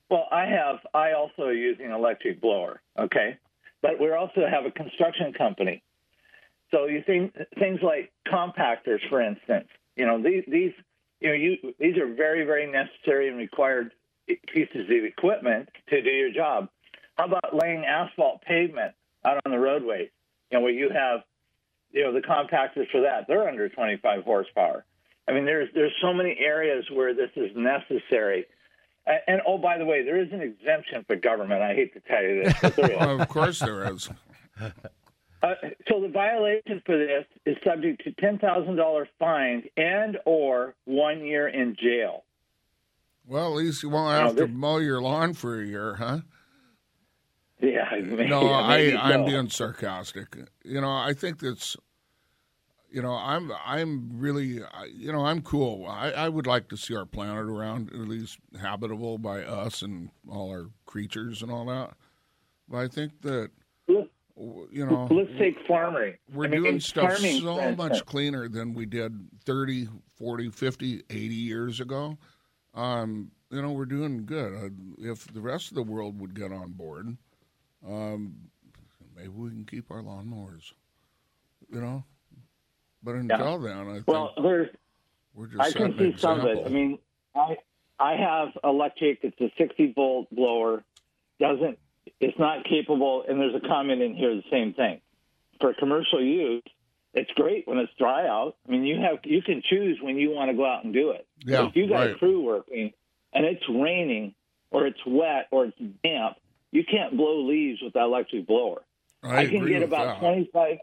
Speaker 26: Well, I have. I also using an electric blower. Okay, but we also have a construction company. So you think things like compactors, for instance. You know these these you know you these are very very necessary and required pieces of equipment to do your job. How about laying asphalt pavement out on the roadways? You know where you have you know the compactors for that. They're under 25 horsepower. I mean, there's there's so many areas where this is necessary. And, and oh, by the way, there is an exemption for government. I hate to tell you this, but <laughs>
Speaker 4: of course there is.
Speaker 26: Uh, so the violation for this is subject to ten thousand dollars fine and or one year in jail.
Speaker 4: Well, at least you won't have to mow your lawn for a year, huh?
Speaker 26: Yeah, <laughs> maybe,
Speaker 4: No, I,
Speaker 26: maybe
Speaker 4: I'm being sarcastic. You know, I think that's, you know, I'm I'm really, you know, I'm cool. I, I would like to see our planet around at least habitable by us and all our creatures and all that. But I think that, you know,
Speaker 26: Let's take farming.
Speaker 4: we're
Speaker 26: I mean,
Speaker 4: doing stuff so much cleaner than we did 30, 40, 50, 80 years ago. Um, you know, we're doing good. Uh, if the rest of the world would get on board, um, maybe we can keep our lawnmowers. You know, but until then, I think
Speaker 26: Well, there's.
Speaker 4: we're just
Speaker 26: I can
Speaker 4: an
Speaker 26: see some of it. I mean, I I have electric. It's a 60 volt blower. Doesn't it's not capable? And there's a comment in here the same thing. For commercial use, it's great when it's dry out. I mean, you have you can choose when you want to go out and do it.
Speaker 4: Yeah,
Speaker 26: But if you got a
Speaker 4: right.
Speaker 26: crew working and it's raining or it's wet or it's damp, you can't blow leaves with that electric blower.
Speaker 4: I
Speaker 26: can
Speaker 4: agree
Speaker 26: get about
Speaker 4: that.
Speaker 26: 25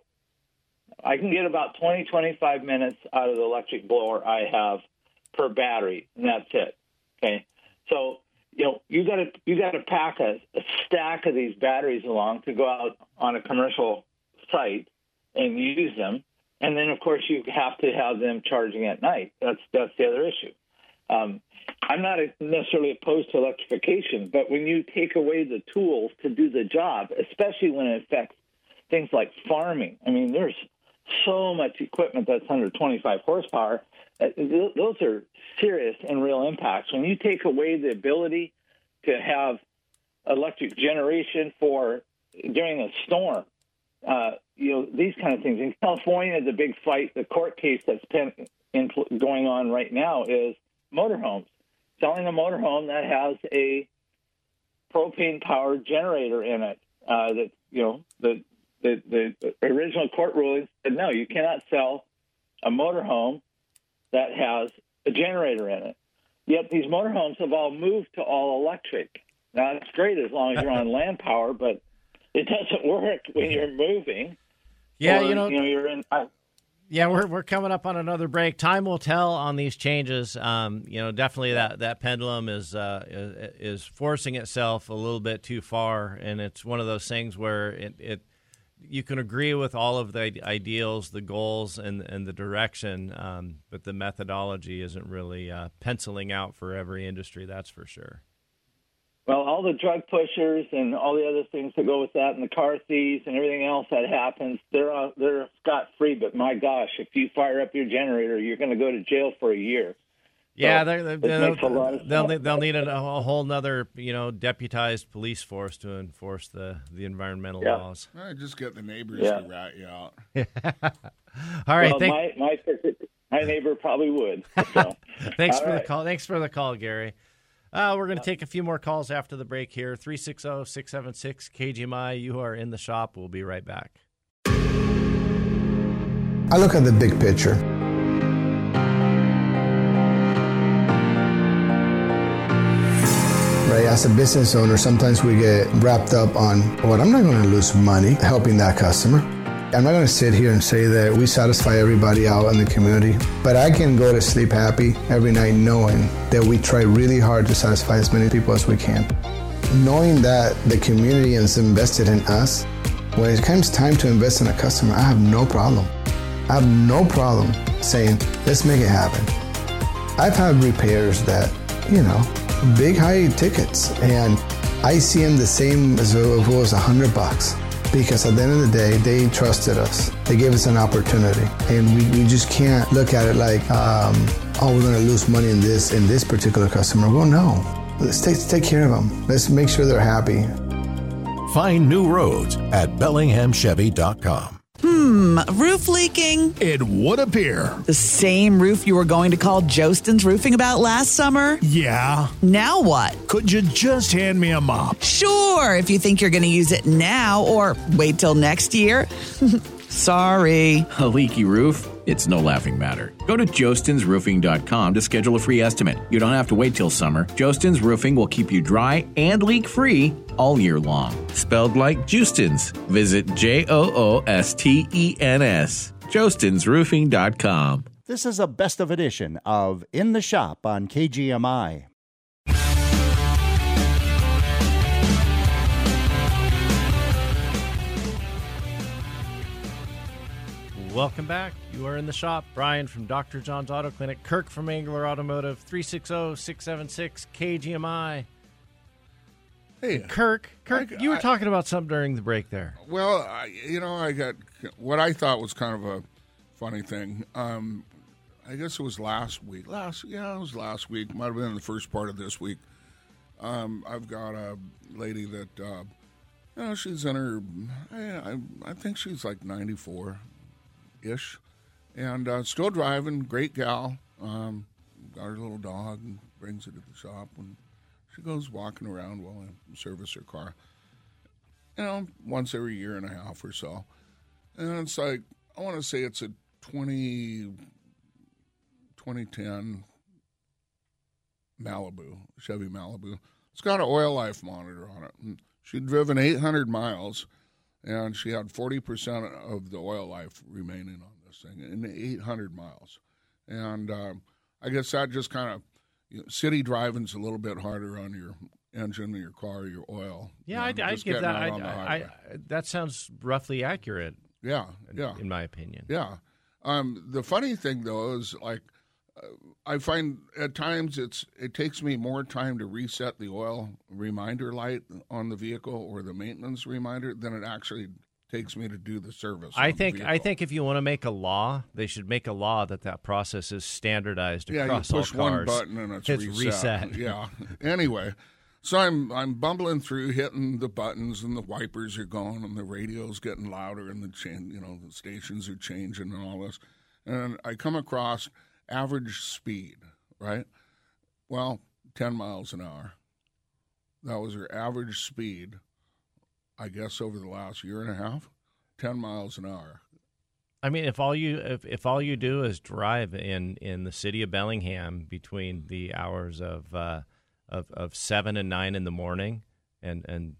Speaker 26: I can get about 20 25 minutes out of the electric blower I have per battery and that's it. Okay? So, you know, you got to you got to pack a, a stack of these batteries along to go out on a commercial site and use them. And then of course you have to have them charging at night. That's that's the other issue. Um, I'm not necessarily opposed to electrification, but when you take away the tools to do the job, especially when it affects things like farming, I mean, there's so much equipment that's under 25 horsepower. Uh, Those are serious and real impacts. When you take away the ability to have electric generation for during a storm, uh, you know these kind of things. In California, the big fight, the court case that's in, going on right now is motorhomes. Selling a motorhome that has a propane powered generator in it. Uh, that you know the, the the original court ruling said no, you cannot sell a motorhome that has a generator in it. Yet these motorhomes have all moved to all electric. Now it's great as long as you're on <laughs> land power, but it doesn't work when you're moving.
Speaker 3: Yeah,
Speaker 26: or,
Speaker 3: you know-
Speaker 26: you know, you're in. I,
Speaker 3: Yeah, we're we're coming up on another break. Time will tell on these changes. Um, you know, definitely that, that pendulum is uh, is is forcing itself a little bit too far, and it's one of those things where it, it you can agree with all of the ideals, the goals, and and the direction, um, but the methodology isn't really uh, penciling out for every industry. That's for sure.
Speaker 26: Well, all the drug pushers and all the other things that go with that, and the car thieves and everything else that happens, they're they're scot free. But my gosh, if you fire up your generator, you're going to go to jail for a year.
Speaker 3: Yeah,
Speaker 26: So,
Speaker 3: they're, they're, they'll,
Speaker 26: they'll,
Speaker 3: they'll need a, a whole other, you know deputized police force to enforce the the environmental
Speaker 26: Yeah.
Speaker 3: laws.
Speaker 4: I just get the neighbors
Speaker 26: Yeah.
Speaker 4: to rat you out. <laughs>
Speaker 3: All right,
Speaker 26: well,
Speaker 3: thank-
Speaker 26: my my my neighbor probably would. So. <laughs>
Speaker 3: Thanks
Speaker 26: All
Speaker 3: for
Speaker 26: right.
Speaker 3: the call. Thanks for the call, Gary. Uh, we're going to take a few more calls after the break here. oh, 360 676 KGMI. You are in the shop. We'll be right back.
Speaker 27: I look at the big picture. Right, as a business owner, sometimes we get wrapped up on what I'm not going to lose money helping that customer. I'm not going to sit here and say that we satisfy everybody out in the community, but I can go to sleep happy every night knowing that we try really hard to satisfy as many people as we can. Knowing that the community is invested in us, when it comes time to invest in a customer, I have no problem. I have no problem saying, let's make it happen. I've had repairs that, you know, big high tickets, and I see them the same as if it was a hundred bucks because at the end of the day, they trusted us. They gave us an opportunity, and we, we just can't look at it like, um, oh, we're going to lose money in this in this particular customer. Well, no. Let's take, take care of them. Let's make sure they're happy.
Speaker 28: Find new roads at BellinghamChevy.com.
Speaker 29: Hmm, roof leaking?
Speaker 30: It would appear.
Speaker 29: The same roof you were going to call Joosten's Roofing about last summer?
Speaker 30: Yeah.
Speaker 29: Now what?
Speaker 30: Could you just hand me a mop?
Speaker 29: Sure, if you think you're going to use it now or wait till next year. <laughs> Sorry.
Speaker 14: A leaky roof? It's no laughing matter. Go to joostensroofing.com to schedule a free estimate. You don't have to wait till summer. Joostens Roofing will keep you dry and leak free all year long. Spelled like Justins. Visit J O O S T E N S. joostensroofing.com.
Speaker 13: This is a best of edition of In the Shop on KGMI.
Speaker 3: Welcome back. You are in the shop. Brian from Dr. John's Auto Clinic, Kirk from Angler Automotive, 360 676 KGMI.
Speaker 4: Hey,
Speaker 3: Kirk, Kirk,
Speaker 4: I-
Speaker 3: you were
Speaker 4: I-
Speaker 3: talking about something during the break there.
Speaker 4: Well, I, you know, I got what I thought was kind of a funny thing. Um, I guess it was last week. Last, yeah, it was last week. Might have been the first part of this week. Um, I've got a lady that, uh, you know, she's in her. I, I, I think she's like ninety four, ish, and uh, still driving. Great gal. Um, got her little dog and brings it to the shop when she goes walking around while I service her car you know, once every year and a half or so. And it's like, I want to say it's a 20, 2010 Malibu, Chevy Malibu. It's got an oil life monitor on it. And she'd driven 800 miles and she had 40% of the oil life remaining on this thing in 800 miles. And um, I guess that just kind of, you know, city driving's a little bit harder on your engine, your car, your oil.
Speaker 3: Yeah,
Speaker 4: you know,
Speaker 3: I'd, I'd give that. I,
Speaker 4: on the
Speaker 3: I. I, that sounds roughly accurate.
Speaker 4: Yeah,
Speaker 3: in-
Speaker 4: yeah.
Speaker 3: In my opinion.
Speaker 4: Yeah. Um, the funny thing though is like I find at times it's it takes me more time to reset the oil reminder light on the vehicle or the maintenance reminder than it actually takes me to do the service.
Speaker 3: I think I think if you want to make a law, they should make a law that that process is standardized
Speaker 4: yeah, you
Speaker 3: across
Speaker 4: push
Speaker 3: all
Speaker 4: one button and it's,
Speaker 3: it's
Speaker 4: reset. Yeah. anyway, so I'm I'm bumbling through, hitting the buttons, and the wipers are going, and the radio's getting louder, and the chain, you know, the stations are changing, and all this. And I come across average speed, right? Well, ten miles an hour. That was her average speed, I guess, over the last year and a half. Ten miles an hour.
Speaker 3: I mean, if all you if, if all you do is drive in, in the city of Bellingham between the hours of uh, of of seven and nine in the morning and and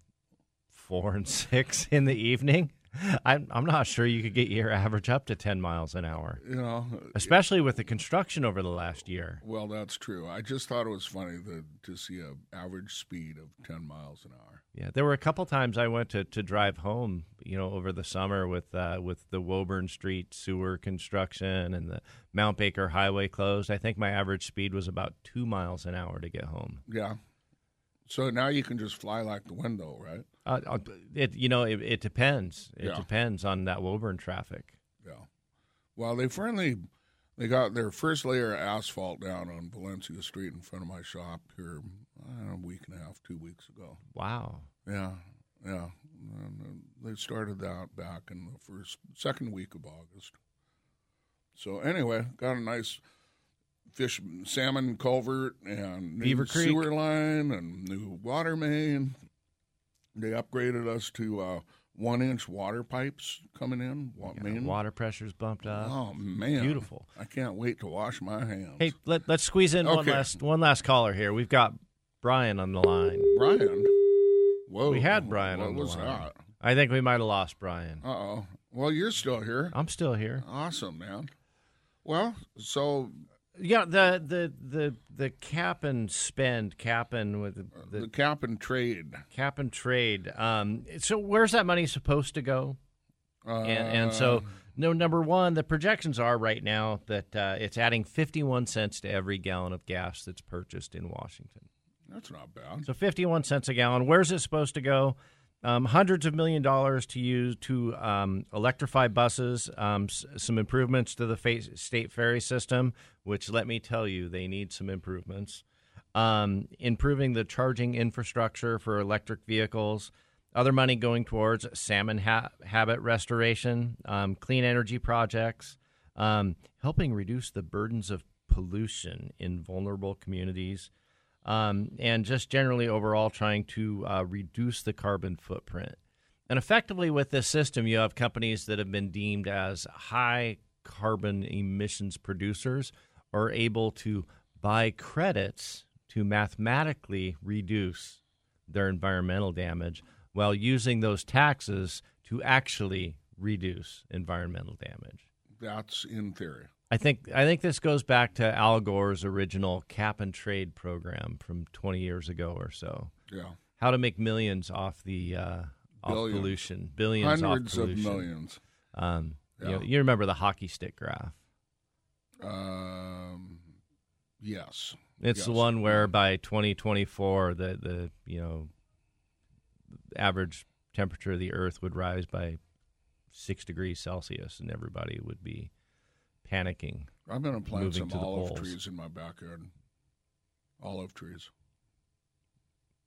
Speaker 3: four and <laughs> six in the evening, <laughs> I'm I'm not sure you could get your average up to ten miles an hour.
Speaker 4: You know,
Speaker 3: especially with the construction over the last year.
Speaker 4: Well, that's true. I just thought it was funny that, to see a average speed of 10 miles an hour.
Speaker 3: Yeah, there were a couple times I went to, to drive home, you know, over the summer with uh, with the Woburn Street sewer construction and the Mount Baker Highway closed. I think my average speed was about two miles an hour to get home.
Speaker 4: Yeah. So now you can just fly like the window, right?
Speaker 3: Uh, uh, it you know it, it depends. It
Speaker 4: Yeah.
Speaker 3: depends on that Woburn traffic.
Speaker 4: Yeah. Well, they finally they got their first layer of asphalt down on Valencia Street in front of my shop here know, a week and a half, two weeks ago.
Speaker 3: Wow.
Speaker 4: Yeah, yeah. And, uh, they started that back in the first, second week of August. So anyway, got a nice fish, salmon culvert and new
Speaker 3: Beaver Creek.
Speaker 4: sewer line and new water main. They upgraded us to uh, one-inch water pipes coming in. Wa- main.
Speaker 3: Water pressure's bumped up.
Speaker 4: Oh man,
Speaker 3: beautiful!
Speaker 4: I can't wait to wash my hands.
Speaker 3: Hey, let, let's squeeze in one last one last caller here. We've got Brian on the line.
Speaker 4: Brian. Whoa.
Speaker 3: We had Brian
Speaker 4: What
Speaker 3: on the line.
Speaker 4: that?
Speaker 3: I think we might have lost Brian.
Speaker 4: Uh oh. Well, you're still here.
Speaker 3: I'm still here.
Speaker 4: Awesome, man. Well, so
Speaker 3: Yeah, the the the the cap and spend, cap and with the,
Speaker 4: the, cap and trade,
Speaker 3: cap and trade. Um, so where's that money supposed to go?
Speaker 4: Uh,
Speaker 3: and, and so, no, number one, the projections are right now that uh, it's adding 51 cents to every gallon of gas that's purchased in Washington.
Speaker 4: That's not bad.
Speaker 3: So 51 cents a gallon. Where's it supposed to go? Um, hundreds of million dollars to use to um, electrify buses, um, s- some improvements to the fa- state ferry system, which let me tell you, they need some improvements. Um, improving the charging infrastructure for electric vehicles. Other money going towards salmon ha- habit restoration, um, clean energy projects, um, helping reduce the burdens of pollution in vulnerable communities um, and just generally overall trying to uh, reduce the carbon footprint. And effectively, with this system, you have companies that have been deemed as high carbon emissions producers are able to buy credits to mathematically reduce their environmental damage while using those taxes to actually reduce environmental damage.
Speaker 4: That's in theory.
Speaker 3: I think I think this goes back to Al Gore's original cap and trade program from 20 years ago or so.
Speaker 4: Yeah.
Speaker 3: How to make millions off the uh, off
Speaker 4: Billions.
Speaker 3: pollution, billions
Speaker 4: Hundreds
Speaker 3: off
Speaker 4: of millions.
Speaker 3: Um, you, know, you remember the hockey stick graph?
Speaker 4: Um, yes.
Speaker 3: It's
Speaker 4: Yes.
Speaker 3: the one where by 2024 the the you know average temperature of the Earth would rise by six degrees Celsius, and everybody would be panicking.
Speaker 4: I'm going to plant some
Speaker 3: to
Speaker 4: olive
Speaker 3: poles.
Speaker 4: trees in my backyard. Olive trees.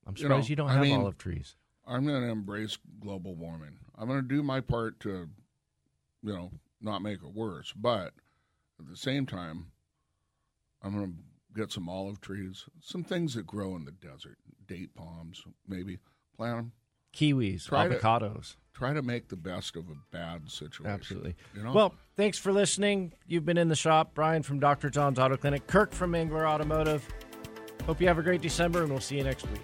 Speaker 3: I'm surprised you, don't have olive trees.
Speaker 4: I'm going to embrace global warming. I'm going to do my part to, you know, not make it worse. But at the same time, I'm going to get some olive trees, some things that grow in the desert, date palms, maybe plant them.
Speaker 3: Kiwis,
Speaker 4: Try to-
Speaker 3: avocados.
Speaker 4: try to make the best of a bad situation.
Speaker 3: Absolutely.
Speaker 4: You know?
Speaker 3: Well, thanks for listening. You've been in the shop. Brian from Dr. John's Auto Clinic, Kirk from Angler Automotive. Hope you have a great December, and we'll see you next week.